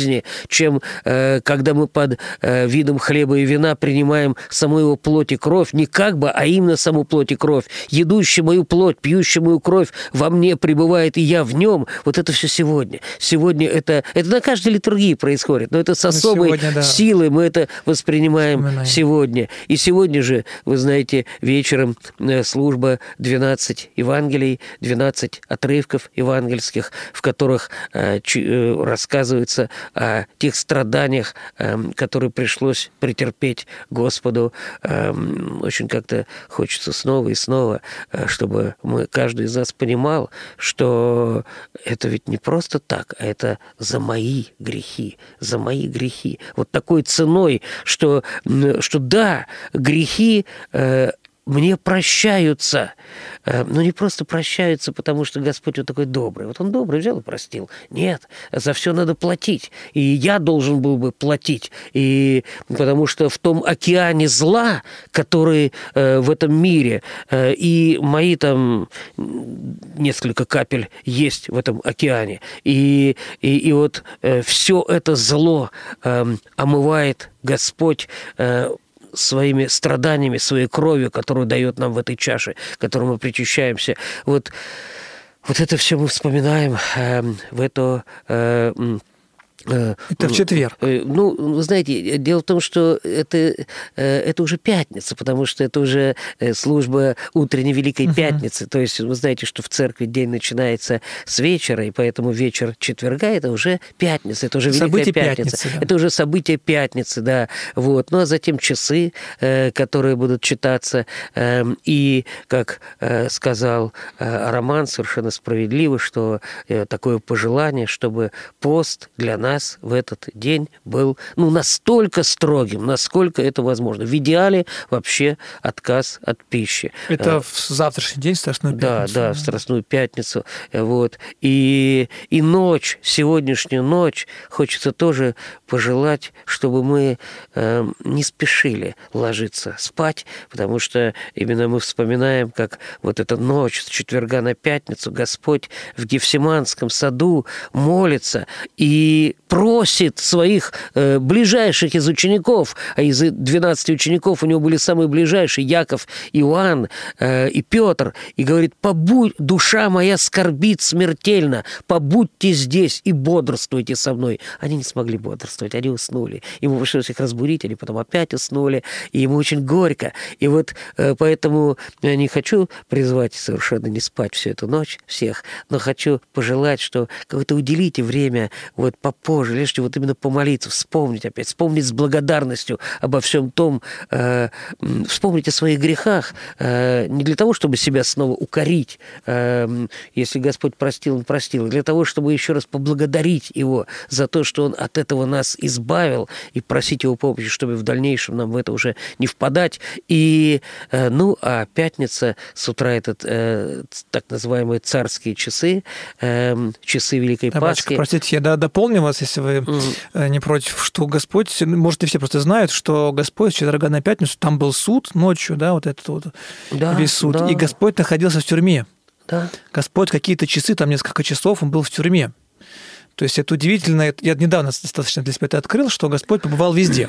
чем э, когда мы под э, видом хлеба и вина принимаем саму его плоть и кровь, не как бы, а именно саму плоть и кровь. Едущий мою плоть, пьющий мою кровь во мне пребывает, и я в нем. Вот это все сегодня. Сегодня это, это на каждой литургии происходит, но это с особой сегодня, да. силой мы это воспринимаем Вспоминаем. сегодня. И сегодня же, вы знаете, вечером э, служба 12 Евангелий, 12 отрывков евангельских, в которых э, э, рассказывается о тех страданиях, эм, которые пришлось претерпеть Господу. Эм, Очень как-то хочется снова и снова, э, чтобы мы, каждый из нас понимал, что это ведь не просто так, а это за мои грехи, за мои грехи. Вот такой ценой, что, что да, грехи э, мне прощаются. Э, Но не просто прощаются, потому что Господь вот такой добрый. Вот он добрый, взял и простил. Нет, за все надо платить. И я должен был бы платить. И потому что в том океане зла, который э, в этом мире, э, и мои там несколько капель есть в этом океане. И, и, и вот все это зло эм, омывает Господь своими страданиями, своей кровью, которую дает нам в этой чаше, к которой мы причащаемся. Вот, вот это все мы вспоминаем э, в это... э, Это в четверг. Э, Ну, вы знаете, дело в том, что это, э, это уже пятница, потому что это уже э, служба утренней Великой Пятницы. То есть вы знаете, что в церкви день начинается с вечера, и поэтому вечер четверга – это уже пятница, это уже Великая Событие Пятница. пятницы, да. Это уже событие пятницы, да. Вот. Ну, а затем часы, э, которые будут читаться. Эм, И, как э, сказал э, Роман совершенно справедливо, что э, такое пожелание, чтобы пост для нас в этот день был ну, настолько строгим, насколько это возможно. В идеале вообще отказ от пищи. Это в завтрашний день, Страстную Да, пятницу. да, в Страстную пятницу. Э, Вот. И, и ночь, сегодняшнюю ночь, хочется тоже пожелать, чтобы мы э, не спешили ложиться спать, потому что именно мы вспоминаем, как вот эта ночь с четверга на пятницу Господь в Гефсиманском саду молится и просит своих э, ближайших из учеников, а из 12 учеников у него были самые ближайшие, Яков, Иоанн э, и Петр, и говорит, побудь, душа моя скорбит смертельно, побудьте здесь и бодрствуйте со мной. Они не смогли бодрствовать, они уснули. Ему пришлось их разбудить, они потом опять уснули, и ему очень горько. И вот э, поэтому я не хочу призвать совершенно не спать всю эту ночь всех, но хочу пожелать, что как-то уделите время вот попозже, лишь вот именно помолиться, вспомнить опять, вспомнить с благодарностью обо всем том, э, вспомнить о своих грехах, э, не для того, чтобы себя снова укорить, э, если Господь простил, Он простил, а для того, чтобы еще раз поблагодарить Его за то, что Он от этого нас избавил, и просить Его помощи, чтобы в дальнейшем нам в это уже не впадать. И, э, ну, а пятница с утра этот э, так называемые царские часы, э, часы Великой Да, батюшка, Пасхи. простите, я да- дополню вас, если вы э, не против, что Господь, может, и все просто знают, что Господь четверга на пятницу, там был суд ночью, да, вот этот вот Да, весь суд, да. и Господь находился в тюрьме. Да. Господь какие-то часы, там несколько часов, он был в тюрьме. То есть это удивительно. Я недавно достаточно для себя это открыл, что Господь побывал везде.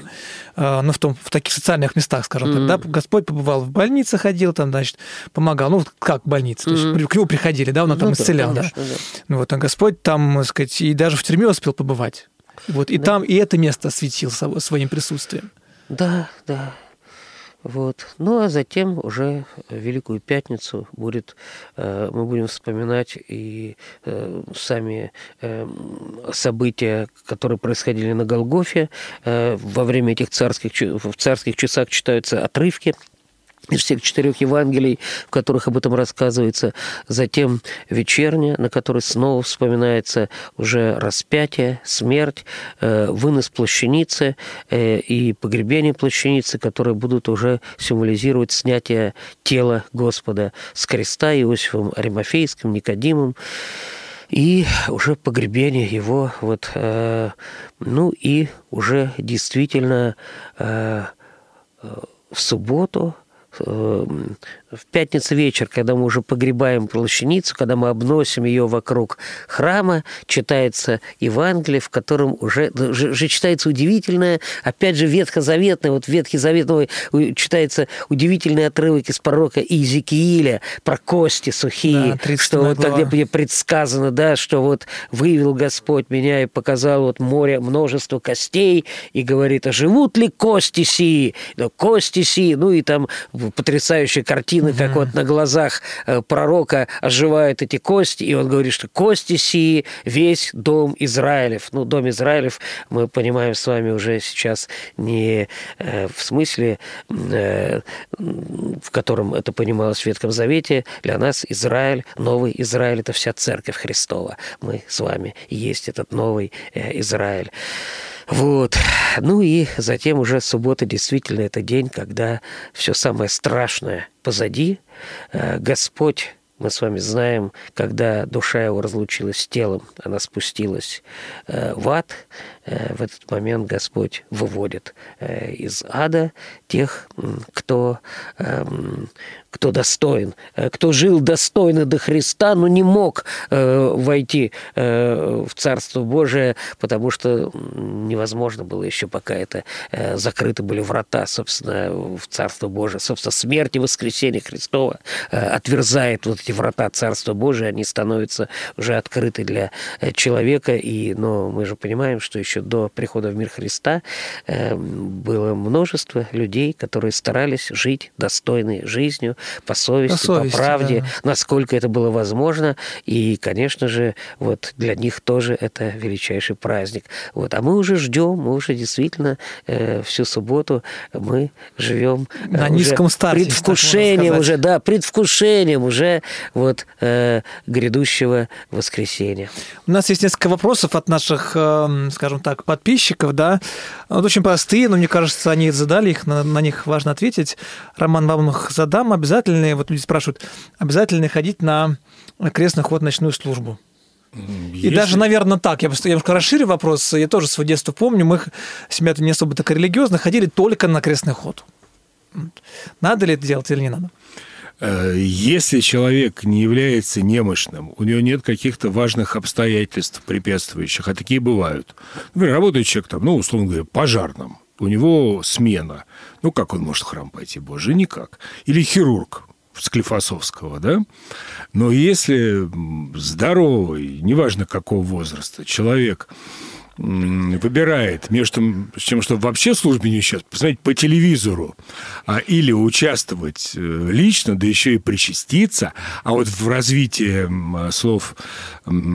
Э, Ну, в, том, в таких социальных местах, скажем так. Да? Господь побывал в больнице, ходил там, значит, помогал. Ну, как в больнице. То есть к нему приходили, да, он там Ну да, исцелял. Да? конечно, да. Ну, вот, а Господь там, так сказать, и даже в тюрьме успел побывать. Вот, и Да. там и это место осветил своим присутствием. Да, да. Вот. Ну а затем уже Великую Пятницу будет, э, мы будем вспоминать и э, сами э, события, которые происходили на Голгофе. Э, во время этих царских, в царских часах читаются отрывки из всех четырех Евангелий, в которых об этом рассказывается. Затем вечерня, на которой снова вспоминается уже распятие, смерть, э, вынос плащаницы э, и погребение плащаницы, которые будут уже символизировать снятие тела Господа с креста Иосифом Аримафейским, Никодимом и уже погребение его вот э, ну и уже действительно в субботу э, в пятницу вечер, когда мы уже погребаем плащаницу, когда мы обносим ее вокруг храма, читается Евангелие, в котором уже, уже, уже читается удивительное, опять же, ветхозаветное, вот Ветхий Завет читается удивительный отрывок из пророка Иезекииля про кости сухие, Да, 37 что вот глава. где где предсказано, да, что вот вывел Господь меня и показал вот море, множество костей, и говорит, а живут ли кости сии? Ну, кости сии, ну и там потрясающая картина, как вот на глазах э, пророка оживают эти кости, и он говорит, что кости сии весь дом Израилев. Ну, дом Израилев мы понимаем с вами уже сейчас не э, в смысле, э, в котором это понималось в Ветхом Завете. Для нас Израиль, новый Израиль – это вся церковь Христова. Мы с вами есть этот новый Израиль. Вот. Ну и затем уже суббота действительно это день, когда все самое страшное позади. Э, Господь, мы с вами знаем, когда душа его разлучилась с телом, она спустилась э, в ад. Э, В этот момент Господь выводит э, из ада тех, кто, эм, кто достоин, э, кто жил достойно до Христа, но не мог войти в Царство Божие, потому что невозможно было еще, пока это закрыты были врата, собственно, в Царство Божие. Собственно, смерть и воскресение Христова отверзает вот эти врата Царства Божия, они становятся уже открыты для человека, и, но мы же понимаем, что еще до прихода в мир Христа э, было множество людей, которые старались жить достойной жизнью, по совести, по, совести, правде, да. насколько это было возможно. И, конечно же, вот для них тоже это величайший праздник. Вот. А мы уже ждем, мы уже действительно э, всю субботу мы живем э, На уже низком старте, предвкушением уже, да, предвкушением уже вот э, грядущего воскресения. У нас есть несколько вопросов от наших, эм, скажем так, подписчиков, да. Вот очень простые, но мне кажется, они задали их, на, на них важно ответить. Роман, вам их задам. Обязательно, вот люди спрашивают, обязательно ходить на крестный ход ночную службу? И Если- даже, наверное, так, я просто я немножко расширю вопрос. Я тоже свое детство помню. Мы, семья-то не особо так религиозно, ходили только на крестный ход. Надо ли это делать или не надо? Э, Если человек не является немощным, у него нет каких-то важных обстоятельств препятствующих, а такие бывают. Например, работает человек там, ну, условно говоря, пожарным, у него смена. Ну, как он может в храм пойти, боже, никак. Или хирург Склифосовского, да? Но если здоровый, неважно какого возраста, человек выбирает между тем, чтобы вообще в службе не участвовать, посмотреть по телевизору, а, или участвовать э, лично, да еще и причаститься. А вот в развитии слов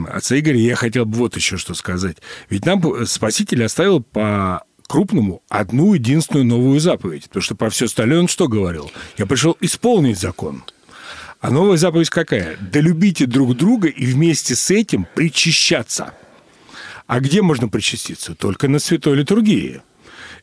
отца Игоря я хотел бы вот еще что сказать. Ведь нам Спаситель оставил по крупному одну единственную новую заповедь. Потому что про все остальное он что говорил? Я пришел исполнить закон. А новая заповедь какая? Да любите друг друга и вместе с этим причащаться. А где можно причаститься? Только на святой литургии.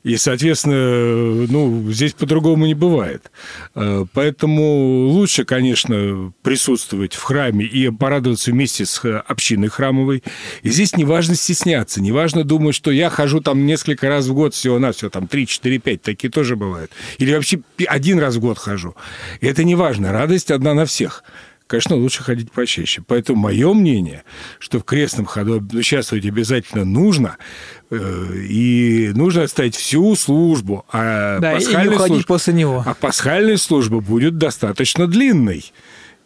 И, соответственно, ну, здесь по-другому не бывает. Э, Поэтому лучше, конечно, присутствовать в храме и порадоваться вместе с э, общиной храмовой. И здесь не важно стесняться, не важно думать, что я хожу там несколько раз в год всего-навсего, там 3, 4, 5, такие тоже бывают. Или вообще один раз в год хожу. И это не важно, радость одна на всех конечно, лучше ходить почаще. Поэтому мое мнение, что в крестном ходу участвовать обязательно нужно, э, и нужно оставить всю службу. А Да, и не служба- после него. А пасхальная служба будет достаточно длинной.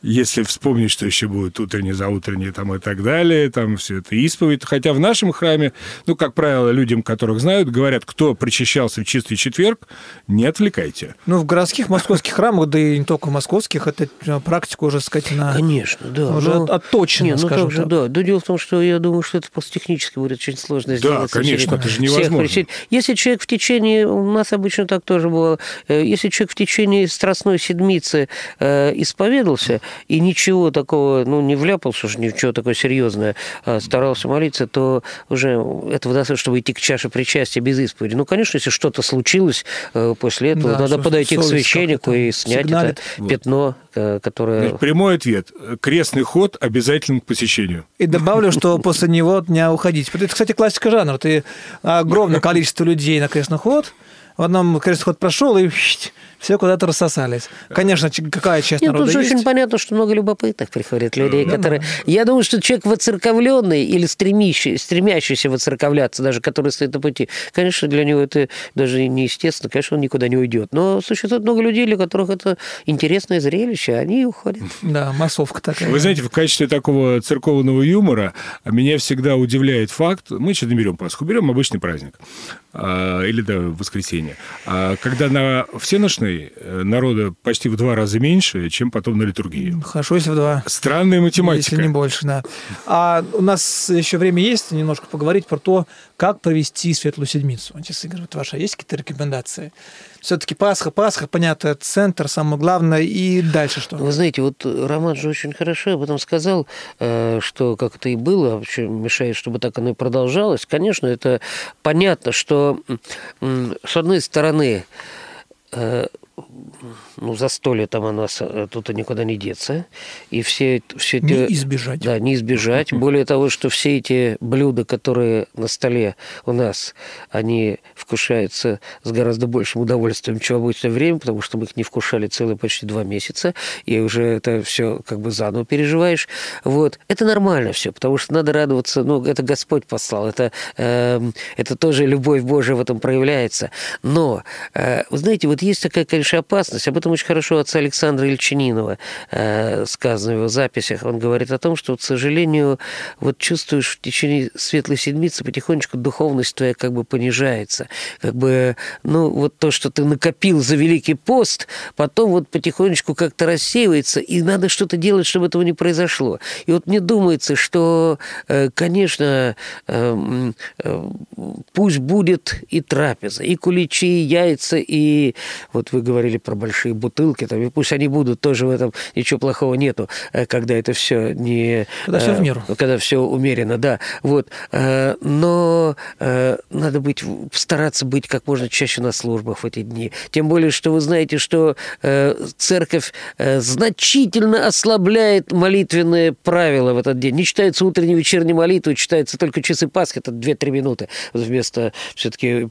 Если вспомнить, что еще будет утреннее, заутреннее там и так далее, там все это исповедь. Хотя в нашем храме, ну, как правило, людям, которых знают, говорят, кто причащался в чистый четверг, не отвлекайте. Ну, в городских московских храмах, да и не только московских, эта практика уже, сказать, на... Конечно, да. Уже но... отточена, Не, ну скажем так же, да. Да дело в том, что я думаю, что это просто технически будет очень сложно сделать. в конечно, это же всех невозможно. причастий. Если человек в течение, у нас обычно так тоже было, э, если человек в течение Страстной Седмицы э, исповедался и ничего такого, ну, не вляпался, уж ничего такое серьезное, а старался молиться, то уже этого достаточно, чтобы идти к чаше причастия без исповеди. Ну, конечно, если что-то случилось э, после этого, Да, надо подойти к священнику и снять сигналит. это пятно, э, которое... Значит, прямой ответ. Крестный ход обязательно к посещению. И добавлю, что после него от дня уходить. Это, кстати, классика жанра. Ты огромное количество людей на крестный ход, в одном крестный ход прошел, и все куда-то рассосались. Конечно, какая часть Нет, народа тут же есть. очень понятно, что много любопытных приходит людей, Да, которые... Я думаю, что человек воцерковленный или стремящий, стремящийся воцерковляться, даже который стоит на пути, конечно, для него это даже неестественно, конечно, он никуда не уйдет. Но существует много людей, для которых это интересное зрелище, они уходят. Да, массовка такая. Вы знаете, в качестве такого церковного юмора меня всегда удивляет факт, мы сейчас не берем Пасху, берем обычный праздник, а, или да, воскресенье, А когда на всеночной э, народа почти в два раза меньше, чем потом на литургии. Хорошо, если в два. Странная математика. Если не больше, да. А у нас еще время есть немножко поговорить про то, как провести Светлую Седмицу. Отец Игорь, вот ваша есть какие-то рекомендации? Все-таки Пасха, Пасха, понятно, центр, самое главное, и дальше что? Вы знаете, вот Роман же очень хорошо об этом сказал, э, что как это и было, вообще мешает, чтобы так оно и продолжалось. Конечно, это понятно, что с одной стороны, э, ну, застолье там у нас э, тут никуда не деться. И все, все Не эти... избежать. Да, не избежать. Более того, что все эти блюда, которые на столе у нас, они вкушаются с гораздо большим удовольствием, чем в обычное время, потому что мы их не вкушали целые почти два месяца, и уже это все как бы заново переживаешь. Вот. Это нормально все, потому что надо радоваться, ну, это Господь послал, это, эм, это тоже любовь Божия в этом проявляется. Но, э, вы знаете, вот есть такая, конечно, опасность, об этом очень хорошо отца Александра Ильчининова э, сказано в его записях. Он говорит о том, что, к сожалению, вот чувствуешь в течение Светлой Седмицы потихонечку духовность твоя как бы понижается. Как бы, ну, вот то, что ты накопил за Великий пост, потом вот потихонечку как-то рассеивается, и надо что-то делать, чтобы этого не произошло. И вот мне думается, что, э, конечно, э, пусть будет и трапеза, и куличи, и яйца, и вот вы говорили про большие бутылки, там, и пусть они будут, тоже в этом ничего плохого нету, э, когда это все не... Когда всё в э, меру. Когда все умеренно, да. Вот. Э, Но надо быть, стараться быть как можно чаще на службах в эти дни. Тем более, что вы знаете, что церковь значительно ослабляет молитвенные правила в этот день. Не читается утренней и вечерней молитвы, читается только часы Пасхи, это 2-3 минуты вместо все-таки...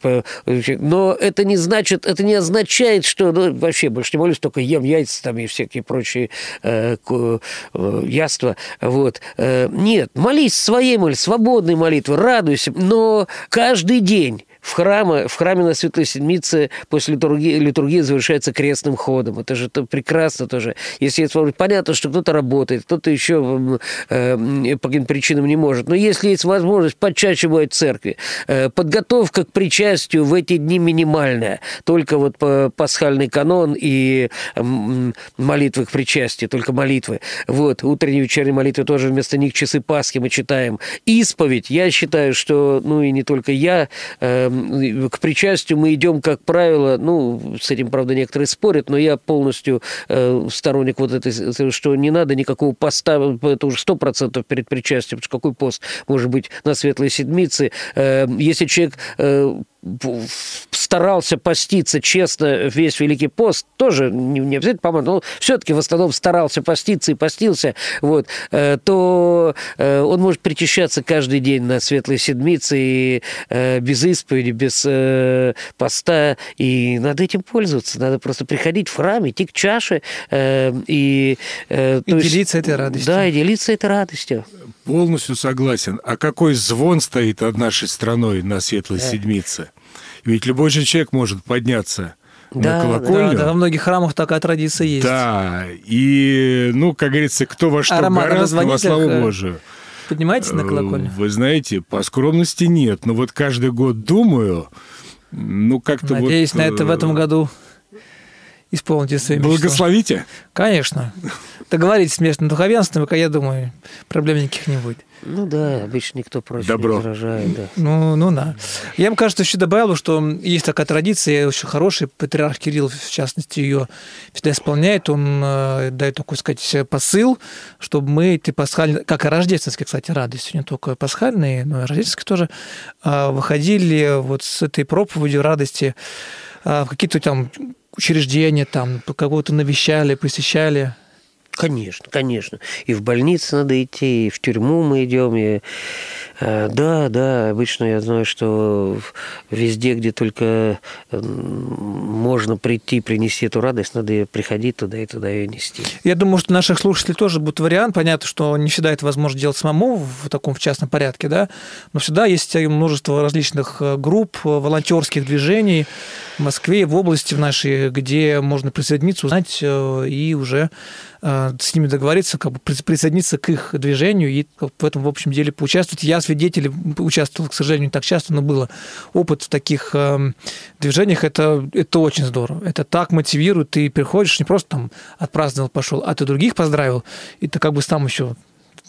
Но это не значит, это не означает, что ну, вообще больше не молюсь, только ем яйца там и всякие прочие э, ку- э, яства. Вот. Э, нет, молись своей молитвой, свободной молитвой, радуйся, но каждый день в, храме, в храме на Светлой Седмице после литургии, литургия завершается крестным ходом. Это же это прекрасно тоже. Если это вспомнить, понятно, что кто-то работает, кто-то еще м, э, по каким причинам не может. Но если есть возможность, почаще бывать в церкви. Э, подготовка к причастию в эти дни минимальная. Только вот пасхальный канон и м, молитвы к причастию, только молитвы. Вот, утренние и вечерние молитвы тоже вместо них часы Пасхи мы читаем. Исповедь, я считаю, что, ну и не только я, э, к причастию мы идем, как правило, ну, с этим, правда, некоторые спорят, но я полностью э, сторонник вот этой, что не надо никакого поста, это уже сто процентов перед причастием, потому что какой пост может быть на Светлой Седмице. Э, если человек э, старался поститься честно весь Великий пост, тоже не, не обязательно помог, но все-таки в основном старался поститься и постился, вот, э, то э, он может причащаться каждый день на Светлой Седмице и э, без исповеди, без э, поста, и надо этим пользоваться, надо просто приходить в храм, идти к чаше э, и... э, И есть- делиться этой радостью. Да, и делиться этой радостью. Полностью согласен. А какой звон стоит над нашей страной на Светлой Седмице? Ведь любой же человек может подняться Да, на Да, колокольню. да, во многих храмах такая традиция есть. Да, и, ну, как говорится, кто во что Ароматом гораздо, во славу э, Божию. Поднимаетесь на Э, колокольню? Вы знаете, по скромности нет. Но вот каждый год думаю, ну, как-то вот... Надеюсь, на это в э, этом году исполните свои мечты. Благословите. Конечно. Договоритесь с местным духовенством, и, я думаю, проблем никаких не будет. Ну да, обычно никто против Добро. не возражает, да. Ну, ну да. Я бы, кажется, еще добавил, что есть такая традиция, очень хорошая, патриарх Кирилл, в частности, ее всегда исполняет, он э, дает такой, сказать, посыл, чтобы мы эти пасхальные, как и рождественские, кстати, радостью, не только пасхальные, но и рождественские тоже, э, выходили вот с этой проповедью радости э, в какие-то там учреждения, там, кого-то навещали, посещали. Конечно, конечно. И в больницу надо идти, и в тюрьму мы идем. И, да, да, обычно я знаю, что везде, где только м, можно прийти, принести эту радость, надо приходить туда и туда ее нести. Я думаю, что наших слушателей тоже будет вариант. Понятно, что не всегда это возможно делать самому в таком в частном порядке, да, но всегда есть множество различных э, групп, э, волонтерских движений в Москве в области в нашей, где можно присоединиться, узнать э, и уже э, с ними договориться, как бы прис- присоединиться к их движению и в этом, в общем деле, поучаствовать. Я свидетель, участвовал, к сожалению, не так часто, но было опыт в таких э, движениях, это, это очень здорово. Это так мотивирует, ты приходишь, не просто там отпраздновал, пошел, а ты других поздравил, и ты как бы сам еще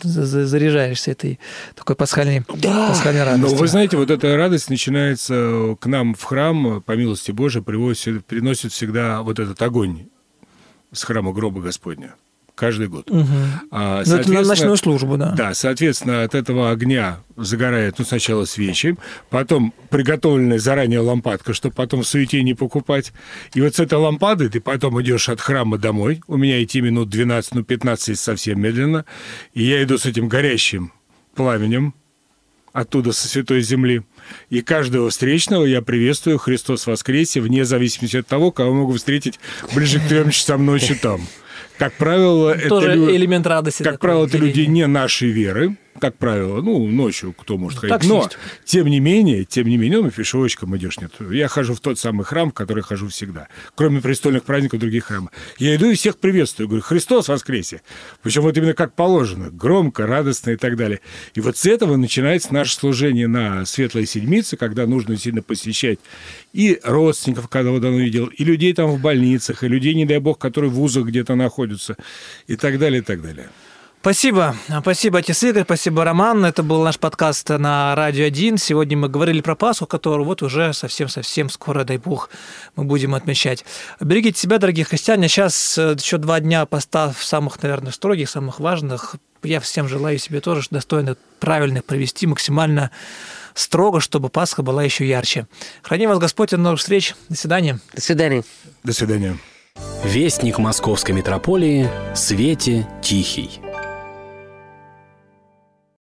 за- за- заряжаешься этой такой пасхальной, пасхальной радостью. Но вы знаете, вот эта радость начинается к нам в храм, по милости Божией, привозит, приносит всегда вот этот огонь с храма гроба Господня. Каждый год. Мгм. А, Ну, это на ночную службу, да. Да, соответственно, от этого огня загорает, ну, сначала свечи, потом приготовленная заранее лампадка, чтобы потом в суете не покупать. И вот с этой лампадой ты потом идешь от храма домой. У меня идти минут 12, ну, 15 если совсем медленно. И я иду с этим горящим пламенем оттуда, со святой земли. И каждого встречного я приветствую Христос воскресе, вне зависимости от того, кого могу встретить ближе к трем часам ночи там. Как правило, это Тоже элемент радости. как такой, правило, это люди не нашей веры, как правило, ну, ночью кто может ходить. так Но, тем не менее, тем не менее, ну, пешочком идешь, нет. Я хожу в тот самый храм, в который хожу всегда. Кроме престольных праздников других храмов. Я иду и всех приветствую. Говорю, Христос воскресе. Причем вот именно как положено. Громко, радостно и так далее. И вот с этого начинается наше служение на Светлой Седмице, когда нужно сильно посещать и родственников, когда вот давно видел, и людей там в больницах, и людей, не дай бог, которые в вузах где-то находятся, и так далее, и так далее. Спасибо. Спасибо, отец Игорь, спасибо, Роман. Это был наш подкаст на Радио 1. Сегодня мы говорили про Пасху, которую вот уже совсем-совсем скоро, дай бог, мы будем отмечать. Берегите себя, дорогие христиане. Сейчас э, еще два дня поста самых, наверное, строгих, самых важных. Я всем желаю себе тоже достойно, правильно провести максимально строго, чтобы Пасха была еще ярче. Храни вас Господь, до новых встреч. До свидания. До свидания. До свидания. Вестник Московской митрополии Свете Тихий.